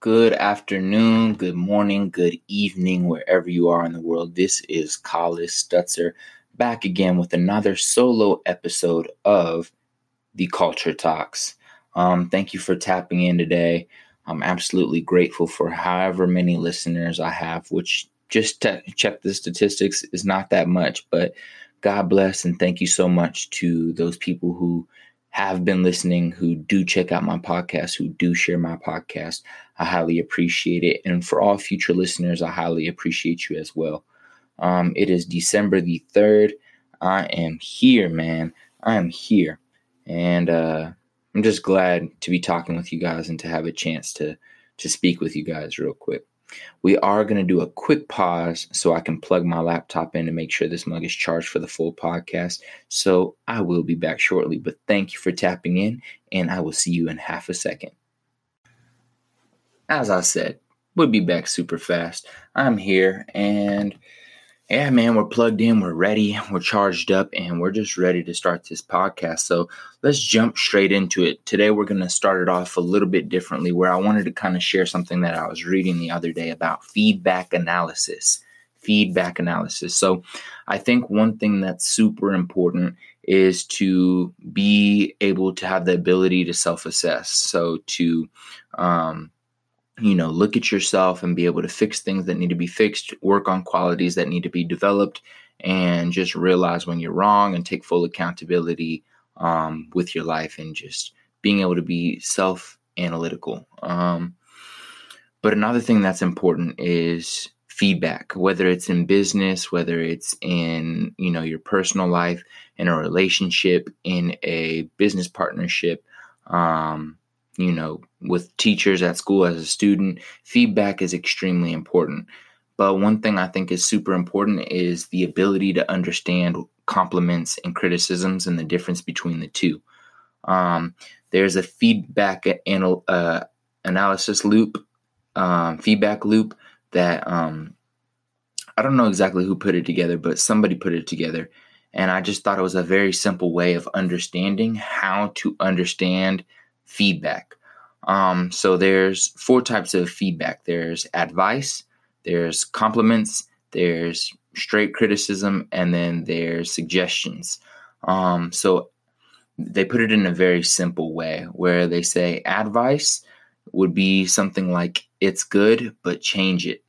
Good afternoon, good morning, good evening, wherever you are in the world. This is Collis Stutzer back again with another solo episode of the Culture Talks. Um, thank you for tapping in today. I'm absolutely grateful for however many listeners I have, which just check the statistics is not that much, but God bless and thank you so much to those people who have been listening, who do check out my podcast, who do share my podcast. I highly appreciate it. And for all future listeners, I highly appreciate you as well. Um, it is December the 3rd. I am here, man. I am here. And uh, I'm just glad to be talking with you guys and to have a chance to, to speak with you guys real quick. We are going to do a quick pause so I can plug my laptop in to make sure this mug is charged for the full podcast. So I will be back shortly, but thank you for tapping in, and I will see you in half a second. As I said, we'll be back super fast. I'm here, and yeah, man, we're plugged in, we're ready, we're charged up, and we're just ready to start this podcast. So let's jump straight into it. Today, we're going to start it off a little bit differently, where I wanted to kind of share something that I was reading the other day about feedback analysis. Feedback analysis. So I think one thing that's super important is to be able to have the ability to self assess. So to, um, you know, look at yourself and be able to fix things that need to be fixed, work on qualities that need to be developed, and just realize when you're wrong and take full accountability um, with your life and just being able to be self analytical. Um, but another thing that's important is feedback, whether it's in business, whether it's in, you know, your personal life, in a relationship, in a business partnership. Um, you know, with teachers at school as a student, feedback is extremely important. But one thing I think is super important is the ability to understand compliments and criticisms and the difference between the two. Um, there's a feedback anal- uh, analysis loop, um, feedback loop that um, I don't know exactly who put it together, but somebody put it together. And I just thought it was a very simple way of understanding how to understand feedback. Um, so there's four types of feedback. There's advice, there's compliments, there's straight criticism, and then there's suggestions. Um, so they put it in a very simple way where they say advice would be something like it's good, but change it.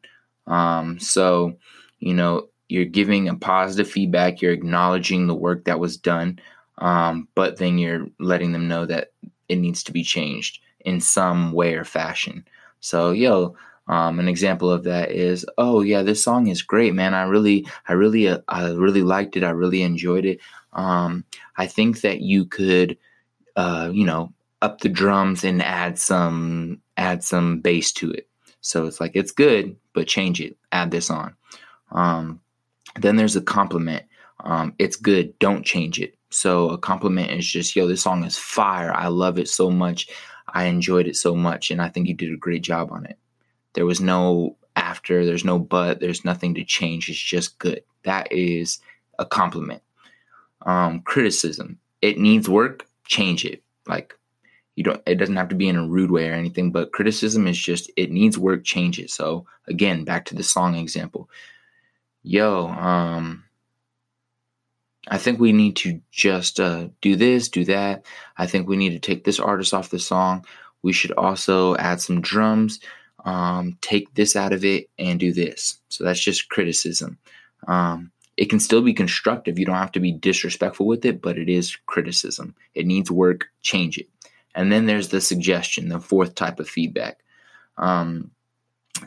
Um, so, you know, you're giving a positive feedback, you're acknowledging the work that was done, um, but then you're letting them know that it needs to be changed in some way or fashion. So, yo, um, an example of that is, oh yeah, this song is great, man. I really, I really, uh, I really liked it. I really enjoyed it. Um, I think that you could, uh, you know, up the drums and add some, add some bass to it. So it's like it's good, but change it. Add this on. Um, then there's a compliment. Um, it's good. Don't change it. So a compliment is just, yo, this song is fire. I love it so much. I enjoyed it so much, and I think you did a great job on it. There was no after, there's no but, there's nothing to change. It's just good. That is a compliment. Um, criticism, it needs work, change it. Like you don't it doesn't have to be in a rude way or anything, but criticism is just it needs work, change it. So again, back to the song example. Yo, um, I think we need to just uh, do this, do that. I think we need to take this artist off the song. We should also add some drums, um, take this out of it, and do this. So that's just criticism. Um, it can still be constructive. You don't have to be disrespectful with it, but it is criticism. It needs work, change it. And then there's the suggestion, the fourth type of feedback. Um,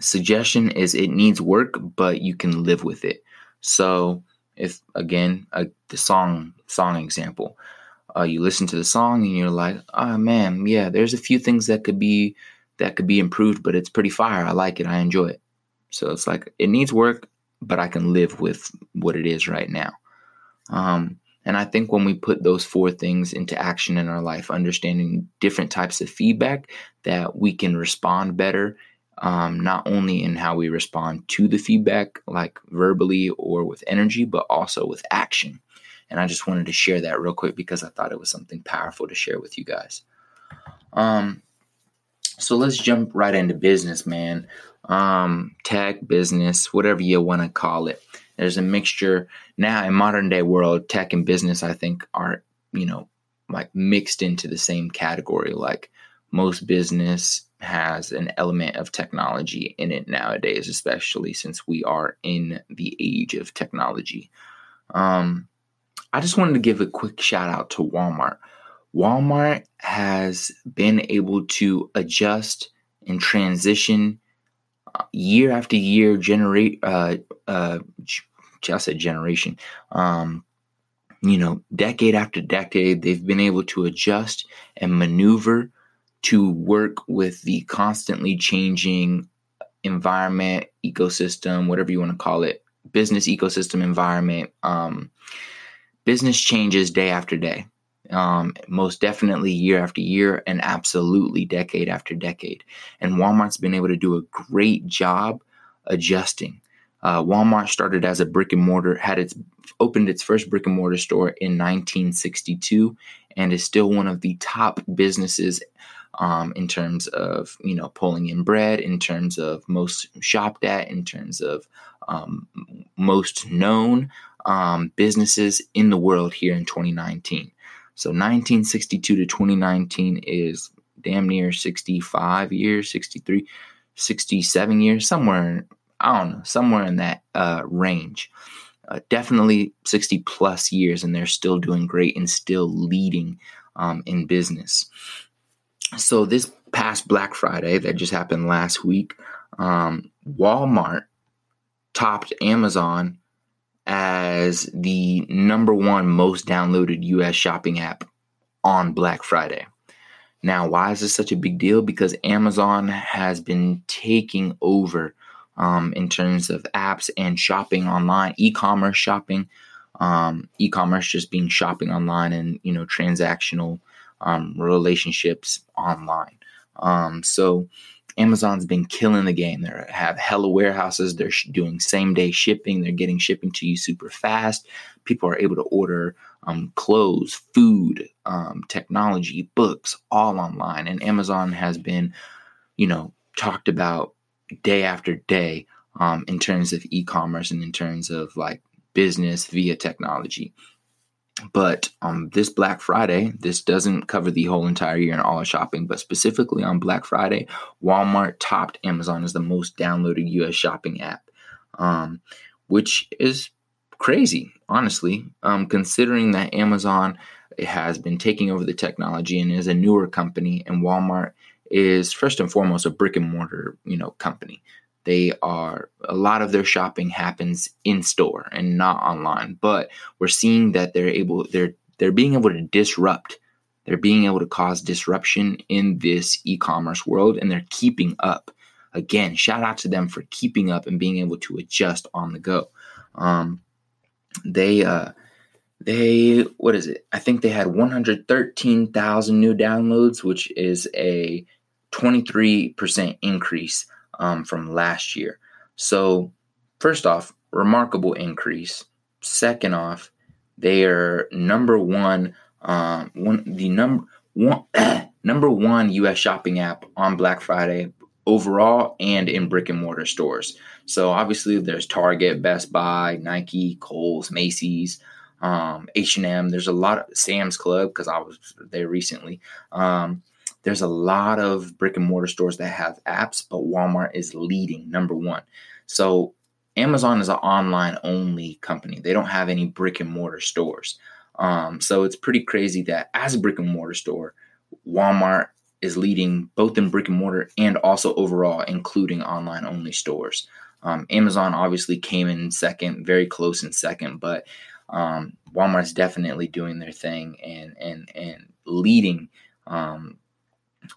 suggestion is it needs work, but you can live with it. So, if again a, the song song example. Uh, you listen to the song and you're like oh man yeah there's a few things that could be that could be improved but it's pretty fire. I like it. I enjoy it. So it's like it needs work but i can live with what it is right now. Um, and i think when we put those four things into action in our life understanding different types of feedback that we can respond better um, not only in how we respond to the feedback, like verbally or with energy, but also with action. And I just wanted to share that real quick because I thought it was something powerful to share with you guys. Um, so let's jump right into business, man. Um, tech, business, whatever you want to call it. There's a mixture now in modern day world. Tech and business, I think, are you know like mixed into the same category. Like most business has an element of technology in it nowadays, especially since we are in the age of technology. Um, I just wanted to give a quick shout out to Walmart. Walmart has been able to adjust and transition uh, year after year, generate, uh, uh, just a generation, um, you know, decade after decade, they've been able to adjust and maneuver to work with the constantly changing environment, ecosystem, whatever you want to call it, business ecosystem environment. Um, business changes day after day, um, most definitely year after year, and absolutely decade after decade. And Walmart's been able to do a great job adjusting. Uh, Walmart started as a brick and mortar, had its opened its first brick and mortar store in 1962, and is still one of the top businesses um, in terms of you know pulling in bread, in terms of most shopped at, in terms of um, most known um, businesses in the world here in 2019. So 1962 to 2019 is damn near 65 years, 63, 67 years, somewhere I don't know, somewhere in that uh, range. Uh, definitely 60 plus years, and they're still doing great and still leading um, in business. So, this past Black Friday that just happened last week, um, Walmart topped Amazon as the number one most downloaded US shopping app on Black Friday. Now, why is this such a big deal? Because Amazon has been taking over um, in terms of apps and shopping online, e-commerce shopping, um, e-commerce just being shopping online and you know transactional um, relationships online. Um, so Amazon's been killing the game. They have hella warehouses. They're sh- doing same day shipping. They're getting shipping to you super fast. People are able to order um, clothes, food, um, technology, books, all online. And Amazon has been, you know, talked about day after day um, in terms of e-commerce and in terms of like business via technology. But on this Black Friday, this doesn't cover the whole entire year in all our shopping, but specifically on Black Friday, Walmart topped Amazon as the most downloaded US shopping app, um, which is crazy, honestly, um, considering that Amazon has been taking over the technology and is a newer company, and Walmart is first and foremost a brick and mortar, you know, company. They are a lot of their shopping happens in store and not online, but we're seeing that they're able they're they're being able to disrupt. They're being able to cause disruption in this e-commerce world and they're keeping up. Again, shout out to them for keeping up and being able to adjust on the go. Um, they uh, they what is it? I think they had 113,000 new downloads, which is a 23% increase um, from last year. So, first off, remarkable increase. Second off, they are number one, um, one the number one number one U.S. shopping app on Black Friday overall and in brick and mortar stores. So obviously, there's Target, Best Buy, Nike, Kohl's, Macy's, um, H&M. There's a lot of Sam's Club because I was there recently. Um, there's a lot of brick and mortar stores that have apps, but Walmart is leading number one. So Amazon is an online only company. They don't have any brick and mortar stores. Um, so it's pretty crazy that as a brick and mortar store, Walmart is leading both in brick and mortar and also overall, including online only stores. Um, Amazon obviously came in second, very close in second, but um, Walmart's definitely doing their thing and and and leading um,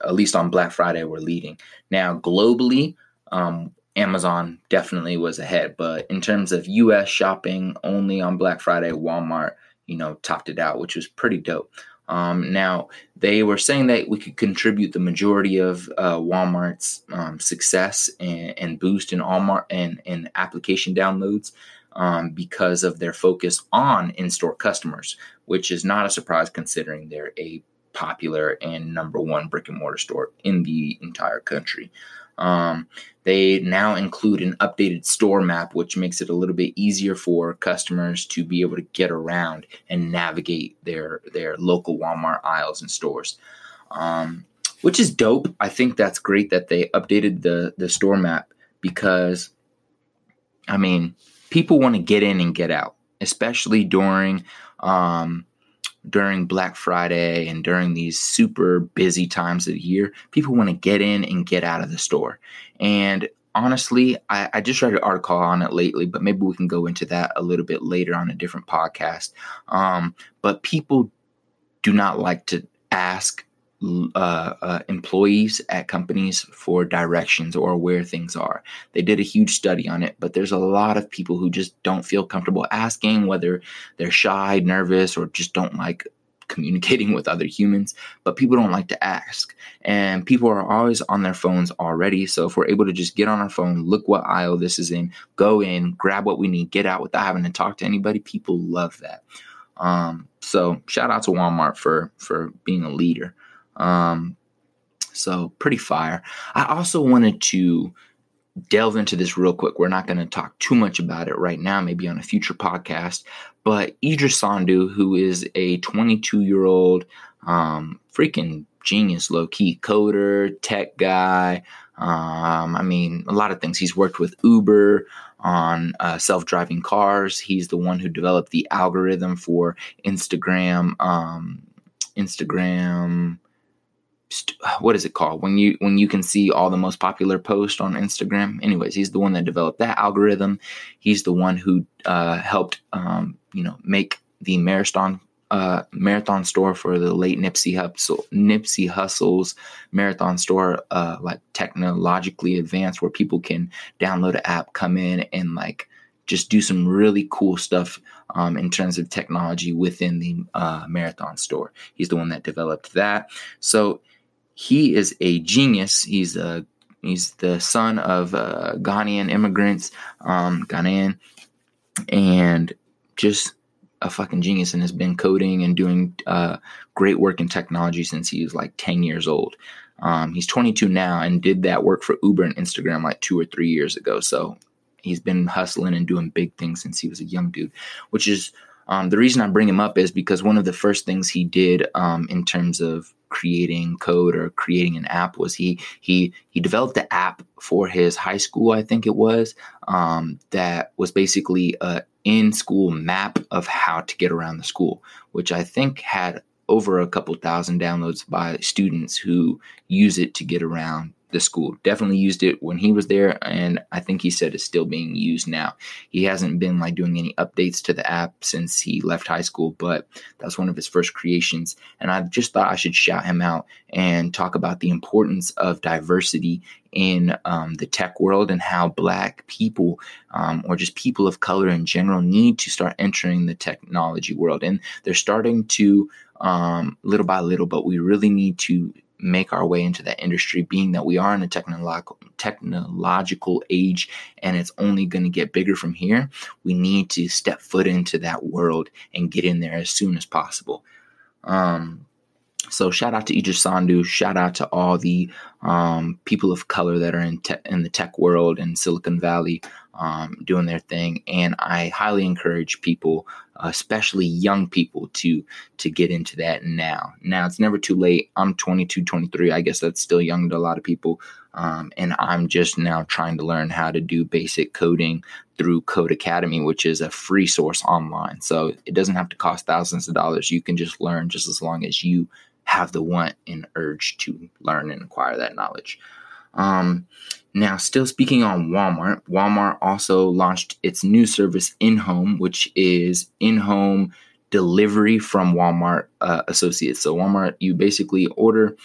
at least on Black Friday, we're leading. Now, globally, um, Amazon definitely was ahead, but in terms of US shopping only on Black Friday, Walmart, you know, topped it out, which was pretty dope. Um, now, they were saying that we could contribute the majority of uh, Walmart's um, success and, and, boost in Walmart and, and application downloads um, because of their focus on in store customers, which is not a surprise considering they're a popular and number one brick and mortar store in the entire country. Um, they now include an updated store map, which makes it a little bit easier for customers to be able to get around and navigate their their local Walmart aisles and stores. Um, which is dope. I think that's great that they updated the the store map because, I mean, people want to get in and get out, especially during um, during Black Friday and during these super busy times of the year. People want to get in and get out of the store. And honestly, I, I, just read an article on it lately, but maybe we can go into that a little bit later on a different podcast. Um, but people do not like to ask uh, uh, employees at companies for directions or where things are. They did a huge study on it, but there's a lot of people who just don't feel comfortable asking, whether they're shy, nervous, or just don't like communicating with other humans. But people don't like to ask, and people are always on their phones already. So if we're able to just get on our phone, look what aisle this is in, go in, grab what we need, get out without having to talk to anybody, people love that. Um, so shout out to Walmart for for being a leader. Um, so pretty fire. I also wanted to delve into this real quick. We're not going to talk too much about it right now, maybe on a future podcast. But Idris Sandu, who is a 22 year old um, freaking genius, low key coder, tech guy. Um, I mean, a lot of things. He's worked with Uber on uh, self driving cars. He's the one who developed the algorithm for Instagram. Um, Instagram what is it called when you when you can see all the most popular posts on Instagram. Anyways, he's the one that developed that algorithm. He's the one who uh, helped um, you know make the marathon uh, marathon store for the late Nipsey Hussle, Nipsey Hussle's marathon store, uh, like technologically advanced, where people can download an app, come in, and like just do some really cool stuff um, in terms of technology within the uh, marathon store. He's the one that developed that. So he is a genius. He's a he's the son of uh, Ghanaian immigrants, um, Ghanaian, and just a fucking genius and has been coding and doing uh, great work in technology since he was like 10 years old. Um, he's 22 now and did that work for Uber and Instagram like two or three years ago. So he's been hustling and doing big things since he was a young dude, which is um, the reason I bring him up is because one of the first things he did um, in terms of creating code or creating an app was he he he developed the app for his high school i think it was um, that was basically a in school map of how to get around the school which i think had over a couple thousand downloads by students who use it to get around the school. Definitely used it when he was there, and I think he said it's still being used now. He hasn't been like doing any updates to the app since he left high school, but that's one of his first creations. And I just thought I should shout him out and talk about the importance of diversity in um, the tech world and how black people um, or just people of color in general need to start entering the technology world and they're starting to um, little by little but we really need to make our way into that industry, being that we are in a technological technological age and it's only going to get bigger from here. We need to step foot into that world and get in there as soon as possible. Um, so shout out to Idris Sandu. Shout out to all the um, people of color that are in te- in the tech world in Silicon Valley um, doing their thing. And I highly encourage people, especially young people, to to get into that now. Now it's never too late. I'm 22, 23. I guess that's still young to a lot of people. Um, and I'm just now trying to learn how to do basic coding through Codecademy, which is a free source online. So it doesn't have to cost thousands of dollars. You can just learn just as long as you have the want and urge to learn and acquire that knowledge. Um, now, still speaking on Walmart, Walmart also launched its new service in home, which is in home delivery from Walmart uh, associates. So, Walmart, you basically order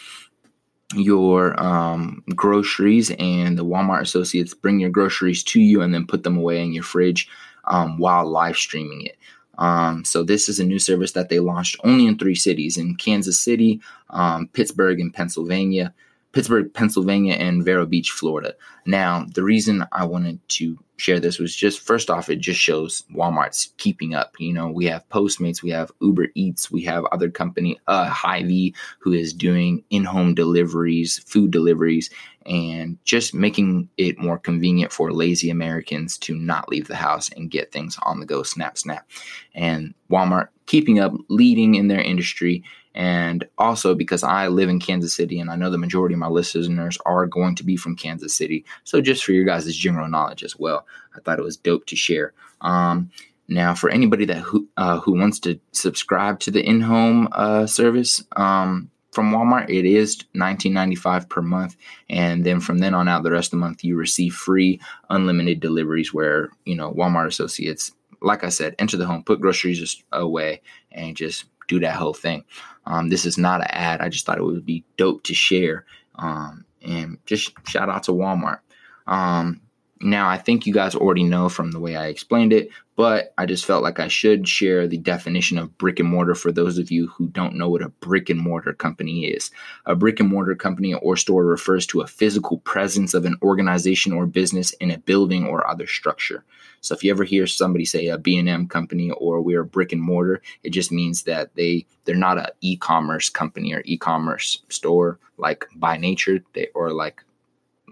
your um, groceries, and the Walmart associates bring your groceries to you and then put them away in your fridge um, while live streaming it. Um, so this is a new service that they launched only in three cities: in Kansas City, um, Pittsburgh, and Pennsylvania. Pittsburgh, Pennsylvania, and Vero Beach, Florida. Now, the reason I wanted to share this was just first off, it just shows Walmart's keeping up. You know, we have Postmates, we have Uber Eats, we have other company, uh, Hy-Vee, who is doing in-home deliveries, food deliveries, and just making it more convenient for lazy Americans to not leave the house and get things on the go, snap, snap. And Walmart keeping up, leading in their industry and also because I live in Kansas City and I know the majority of my listeners are going to be from Kansas City. So just for your guys' general knowledge as well, I thought it was dope to share. Um, now, for anybody that who, uh, who wants to subscribe to the in-home uh, service um, from Walmart, it is $19.95 per month, and then from then on out, the rest of the month you receive free, unlimited deliveries. Where you know Walmart associates, like I said, enter the home, put groceries away, and just do that whole thing. Um, this is not an ad. I just thought it would be dope to share. Um, and just shout out to Walmart. Um, now, I think you guys already know from the way I explained it, but I just felt like I should share the definition of brick and mortar for those of you who don't know what a brick and mortar company is. A brick and mortar company or store refers to a physical presence of an organization or business in a building or other structure. So if you ever hear somebody say a B&M company or we're a brick and mortar, it just means that they they're not an e-commerce company or e-commerce store like by nature, they or like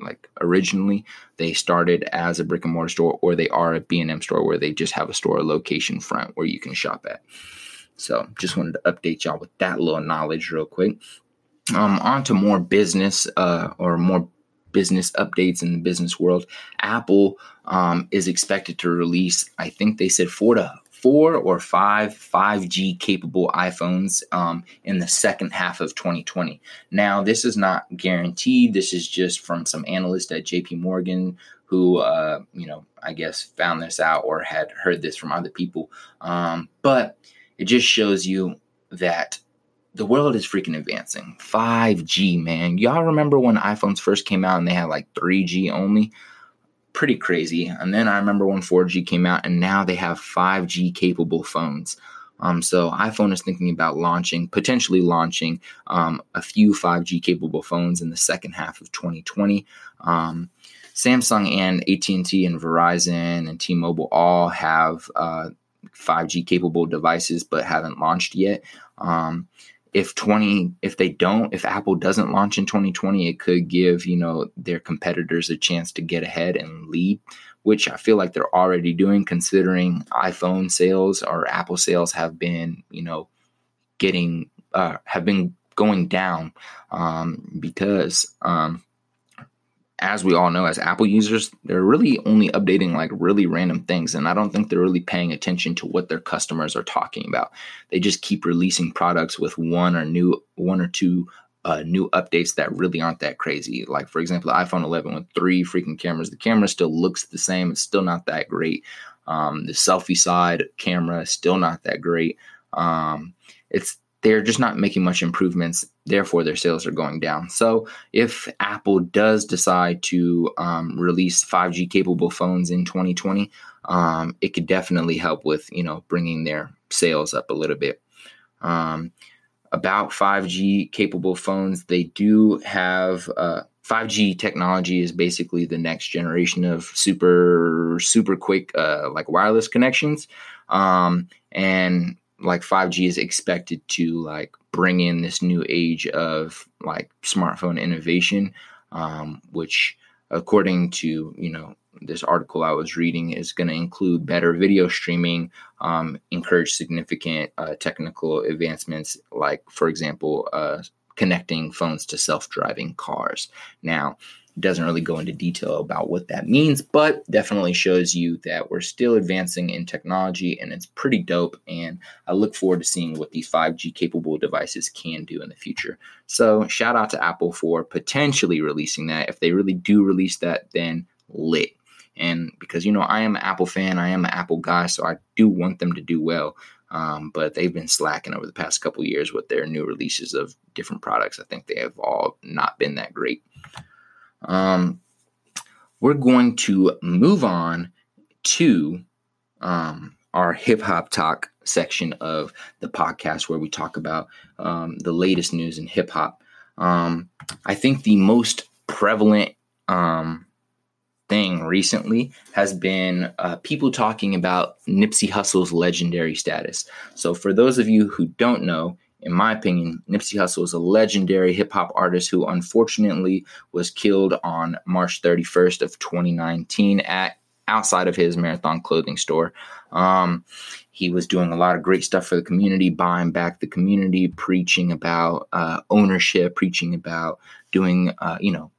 like originally they started as a brick and mortar store or they are a b&m store where they just have a store location front where you can shop at. So just wanted to update y'all with that little knowledge real quick. Um on to more business uh or more business updates in the business world. Apple um, is expected to release i think they said four to four or five 5G capable iPhones um, in the second half of 2020. Now, this is not guaranteed. This is just from some analyst at JP Morgan who, uh, you know, I guess found this out or had heard this from other people. Um, but it just shows you that the world is freaking advancing. 5G, man. Y'all remember when iPhones first came out and they had like 3G only? Pretty crazy. And then I remember when 4G came out, and now they have 5G capable phones. Um, so iPhone is thinking about launching, potentially launching um, a few 5G capable phones in the second half of 2020. Um, Samsung and AT&T and Verizon and T-Mobile all have uh, 5G capable devices, but haven't launched yet. If 20 if they don't if apple doesn't launch in 2020 it could give you know their competitors a chance to get ahead and lead which i feel like they're already doing considering iphone sales or apple sales have been you know getting uh, have been going down um, because um, as we all know, as Apple users, they're really only updating like really random things. And I don't think they're really paying attention to what their customers are talking about. They just keep releasing products with one or new one or two uh, new updates that really aren't that crazy. Like for example, the iPhone 11 with three freaking cameras. The camera still looks the same. It's still not that great. Um, the selfie side camera still not that great. Um, it's they're just not making much improvements. Therefore, their sales are going down. So, if Apple does decide to um, release 5G capable phones in 2020, um, it could definitely help with you know bringing their sales up a little bit. Um, about 5G capable phones, they do have uh, 5G technology is basically the next generation of super super quick uh, like wireless connections, um, and like 5G is expected to like bring in this new age of like smartphone innovation, um, which according to you know this article I was reading is going to include better video streaming, um, encourage significant uh, technical advancements, like for example, uh, connecting phones to self-driving cars. Now, doesn't really go into detail about what that means, but definitely shows you that we're still advancing in technology and it's pretty dope. And I look forward to seeing what these 5G capable devices can do in the future. So, shout out to Apple for potentially releasing that. If they really do release that, then lit. And because, you know, I am an Apple fan, I am an Apple guy, so I do want them to do well. Um, but they've been slacking over the past couple years with their new releases of different products. I think they have all not been that great. Um, we're going to move on to um, our hip hop talk section of the podcast where we talk about um, the latest news in hip hop. Um, I think the most prevalent um, thing recently has been uh, people talking about Nipsey Hussle's legendary status. So, for those of you who don't know, in my opinion, Nipsey Hussle is a legendary hip hop artist who unfortunately was killed on March 31st of 2019 at outside of his marathon clothing store. Um, he was doing a lot of great stuff for the community, buying back the community, preaching about uh, ownership, preaching about doing, uh, you know,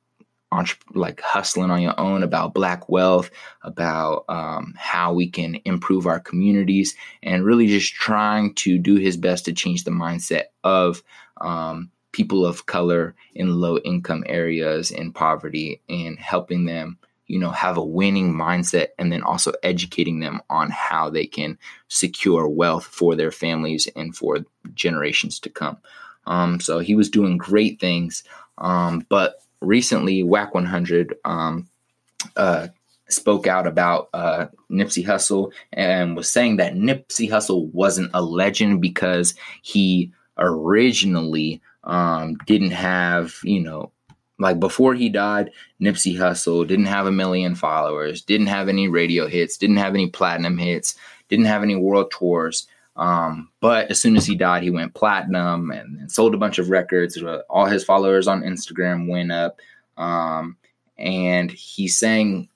like hustling on your own about black wealth about um, how we can improve our communities and really just trying to do his best to change the mindset of um, people of color in low income areas in poverty and helping them you know have a winning mindset and then also educating them on how they can secure wealth for their families and for generations to come. Um, so he was doing great things um, but recently, Wack 100 um, uh, spoke out about uh, Nipsey Hussle and was saying that Nipsey Hussle wasn't a legend because he originally um, didn't have, you know, like before he died, Nipsey Hussle didn't have a million followers, didn't have any radio hits, didn't have any platinum hits, didn't have any world tours. Um, but as soon as he died, he went platinum and, and, sold a bunch of records. All his followers on Instagram went up. Um, and he's saying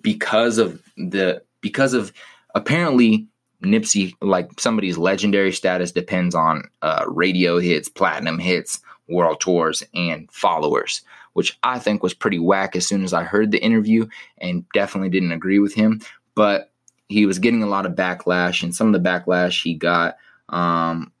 because of the because of apparently Nipsey, like somebody's legendary status depends on uh, radio hits, platinum hits, world tours, and followers, which I think was pretty whack as soon as I heard the interview and definitely didn't agree with him. But he was getting a lot of backlash, and some of the backlash he got, um,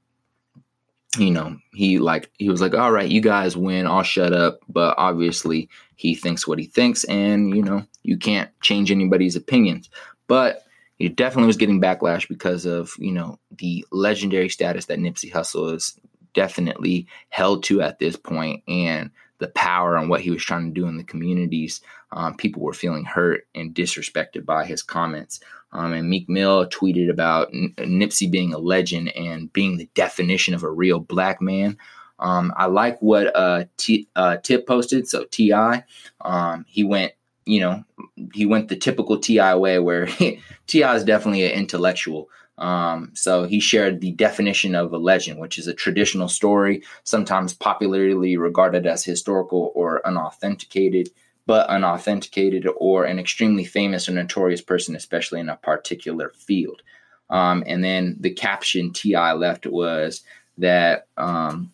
you know, he like he was like, "All right, you guys win, I'll shut up." But obviously, he thinks what he thinks, and you know, you can't change anybody's opinions. But he definitely was getting backlash because of you know the legendary status that Nipsey Hussle is definitely held to at this point, and the power and what he was trying to do in the communities. Um, people were feeling hurt and disrespected by his comments. Um, and Meek Mill tweeted about N- Nipsey being a legend and being the definition of a real black man. Um, I like what uh, T- uh, Tip posted. So T.I., um, he went, you know, he went the typical T.I. way where T.I. is definitely an intellectual. Um, so he shared the definition of a legend, which is a traditional story, sometimes popularly regarded as historical or unauthenticated but unauthenticated or an extremely famous or notorious person, especially in a particular field. Um, and then the caption T.I. left was that um,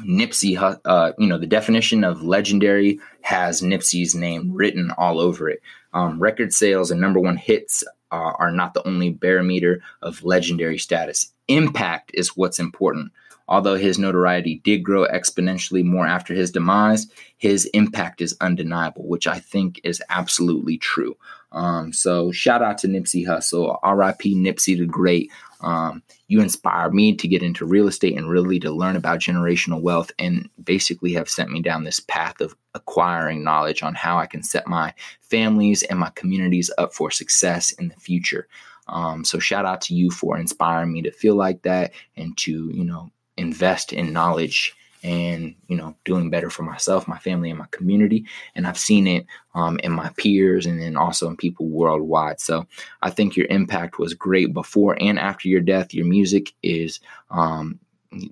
Nipsey, uh, you know, the definition of legendary has Nipsey's name written all over it. Um, record sales and number one hits uh, are not the only barometer of legendary status. Impact is what's important. Although his notoriety did grow exponentially more after his demise, his impact is undeniable, which I think is absolutely true. Um, so shout out to Nipsey Hussle, R.I.P. Nipsey the Great. Um, you inspired me to get into real estate and really to learn about generational wealth, and basically have sent me down this path of acquiring knowledge on how I can set my families and my communities up for success in the future. Um, so shout out to you for inspiring me to feel like that and to you know invest in knowledge and you know doing better for myself my family and my community. And i've seen it um, in my peers and then also in people worldwide. So i think your impact was great before and after your death. Your music is um,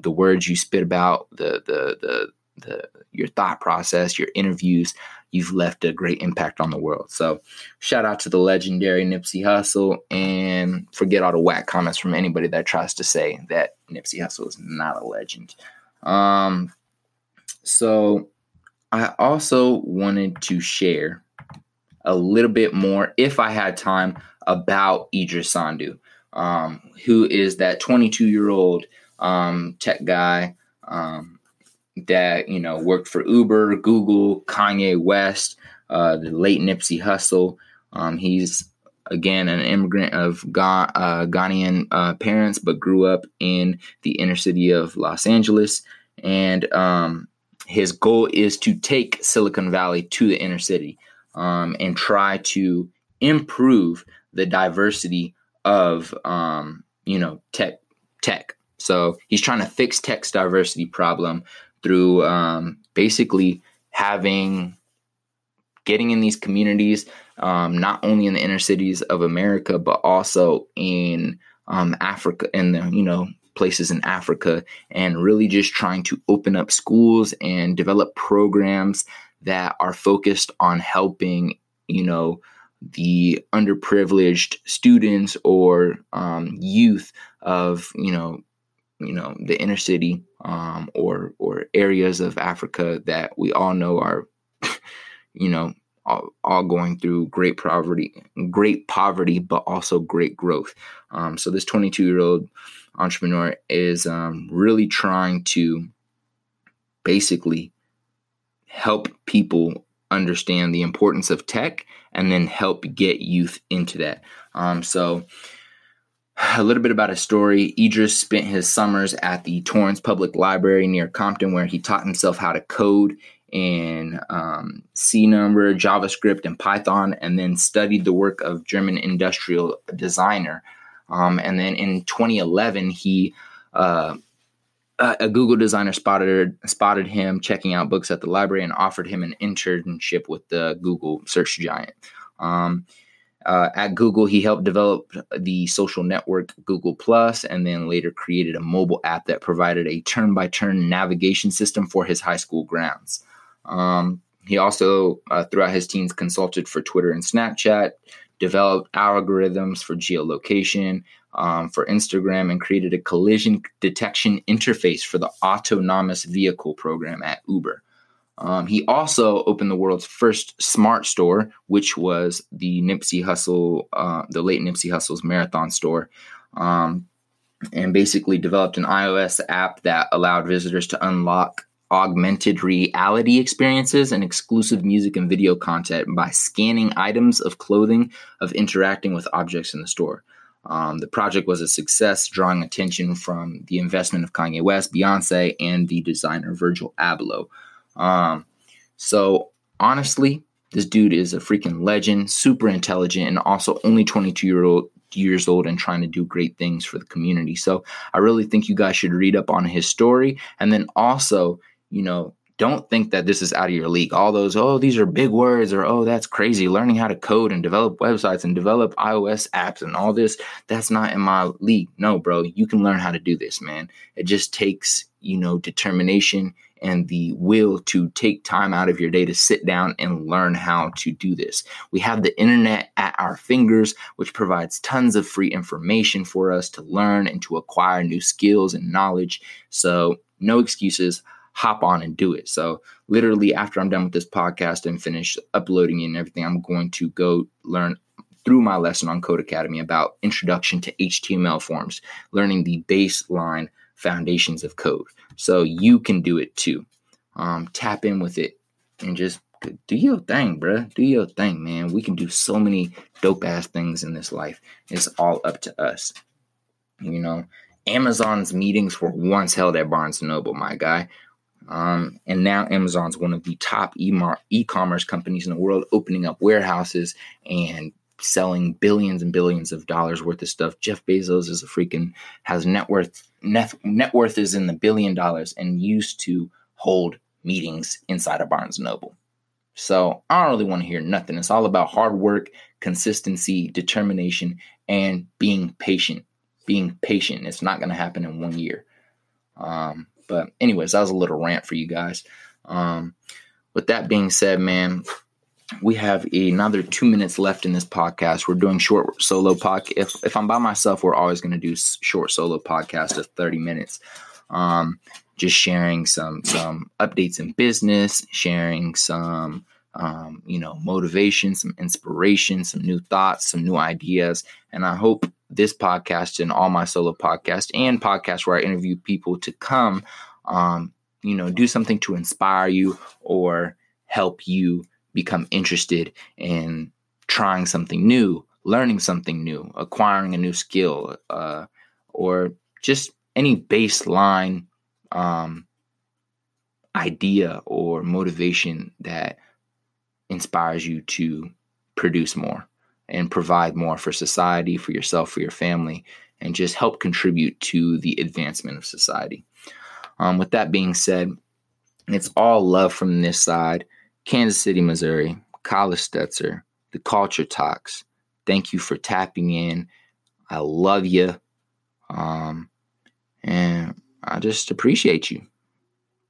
the words you spit about the the the the your thought process your interviews you've left a great impact on the world. So shout out to the legendary nipsey hussle and forget all the whack comments from anybody that tries to say that nipsey hussle is not a legend. Um, so I also wanted to share a little bit more, if I had time, about Idris Sandu, um, who is that 22 year old um, tech guy um, that you know worked for Uber, Google, Kanye West, uh, the late Nipsey Hussle. Um, he's again an immigrant of Ga- uh, Ghanaian uh, parents, but grew up in the inner city of Los Angeles. And um, his goal is to take Silicon Valley to the inner city um, and try to improve the diversity of um, you know tech tech. So he's trying to fix tech's diversity problem through um, basically having getting in these communities, um, not only in the inner cities of America, but also in um, Africa and the you know places in Africa, and really just trying to open up schools and develop programs that are focused on helping you know the underprivileged students or um, youth of you know you know the inner city um, or or areas of Africa that we all know are you know all, all, going through great poverty great poverty but also great growth um, so this 22 year old entrepreneur is um, really trying to basically help people understand the importance of tech and then help get youth into that. Um, so, a little bit about his story. Idris spent his summers at the Torrance Public Library near Compton, where he taught himself how to code in um, C number, JavaScript, and Python, and then studied the work of German industrial designer. Um, and then in 2011, he uh, a Google designer spotted spotted him checking out books at the library and offered him an internship with the Google search giant. Um, uh, at Google, he helped develop the social network Google Plus, and then later created a mobile app that provided a turn-by-turn navigation system for his high school grounds. Um, he also, uh, throughout his teens, consulted for Twitter and Snapchat, developed algorithms for geolocation, um, for Instagram and created a collision detection interface for the autonomous vehicle program at Uber. Um, he also opened the world's first smart store, which was the Nipsey Hussle, uh, the late Nipsey Hussle's marathon store, um, and basically developed an iOS app that allowed visitors to unlock augmented reality experiences and exclusive music and video content by scanning items of clothing of interacting with objects in the store. Um, the project was a success, drawing attention from the investment of Kanye West, Beyonce, and the designer Virgil Abloh. Um, so honestly, this dude is a freaking legend, super intelligent, and also only 22 year old years old and trying to do great things for the community. So I really think you guys should read up on his story, and then also, you know, don't think that this is out of your league. All those, oh, these are big words, or oh, that's crazy. Learning how to code and develop websites and develop iOS apps and all this, that's not in my league. No, bro, you can learn how to do this, man. It just takes, you know, determination and the will to take time out of your day to sit down and learn how to do this. We have the internet at our fingers, which provides tons of free information for us to learn and to acquire new skills and knowledge. So, no excuses hop on and do it. So, literally, after I'm done with this podcast and finish uploading and everything, I'm going to go learn through my lesson on Codecademy about introduction to HTML forms, learning the baseline foundations of code. So, you can do it too. Um, tap in with it and just do your thing, bruh. Do your thing, man. We can do so many dope ass things in this life. It's all up to us. You know, Amazon's meetings were once held at Barnes and Noble, my guy. Um, and now Amazon's one of the top e commerce companies in the world, opening up warehouses and selling billions and billions of dollars worth of stuff. Jeff Bezos is a freaking has net worth net, net worth is in the billion dollars and used to hold meetings inside of Barnes Noble. So I don't really want to hear nothing. It's all about hard work, consistency, determination, and being patient. Being patient. It's not going to happen in one year. Um, but anyways, that was a little rant for you guys. Um, with that being said, man, we have another two minutes left in this podcast. We're doing short solo podcast. If if I'm by myself, we're always going to do short solo podcast of 30 minutes. Um, just sharing some some updates in business, sharing some um, you know motivation, some inspiration, some new thoughts, some new ideas, and I hope this podcast and all my solo podcasts and podcasts where I interview people to come, um, you know, do something to inspire you or help you become interested in trying something new, learning something new, acquiring a new skill, uh, or just any baseline um, idea or motivation that inspires you to produce more and provide more for society, for yourself, for your family, and just help contribute to the advancement of society. Um, with that being said, it's all love from this side. Kansas City, Missouri, Kyle Stetzer, the Culture Talks. Thank you for tapping in. I love you. Um, and I just appreciate you.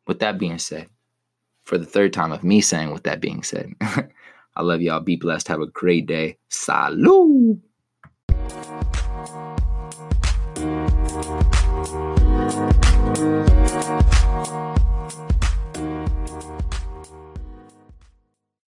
With that being said, for the third time of me saying with that being said, I love y'all. Be blessed. Have a great day. Salud.